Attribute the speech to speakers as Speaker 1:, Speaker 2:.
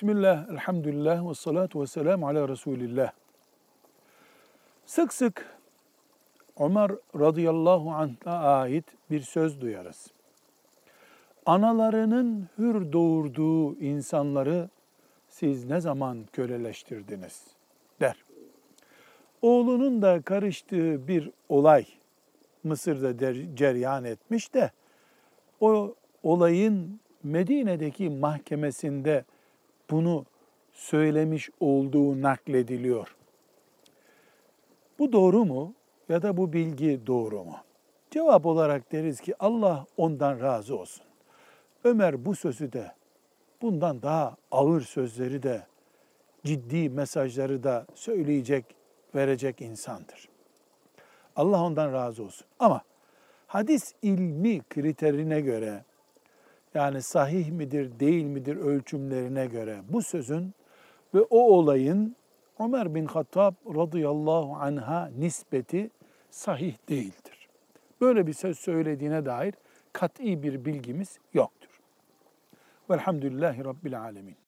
Speaker 1: Bismillah, elhamdülillah ve salatu ve selamu ala Resulillah. Sık sık Ömer radıyallahu anh'a ait bir söz duyarız. Analarının hür doğurduğu insanları siz ne zaman köleleştirdiniz der. Oğlunun da karıştığı bir olay Mısır'da der, ceryan etmiş de o olayın Medine'deki mahkemesinde bunu söylemiş olduğu naklediliyor. Bu doğru mu ya da bu bilgi doğru mu? Cevap olarak deriz ki Allah ondan razı olsun. Ömer bu sözü de bundan daha ağır sözleri de ciddi mesajları da söyleyecek, verecek insandır. Allah ondan razı olsun. Ama hadis ilmi kriterine göre yani sahih midir, değil midir ölçümlerine göre bu sözün ve o olayın Ömer bin Hattab radıyallahu anha nispeti sahih değildir. Böyle bir söz söylediğine dair kat'i bir bilgimiz yoktur. Velhamdülillahi Rabbil Alemin.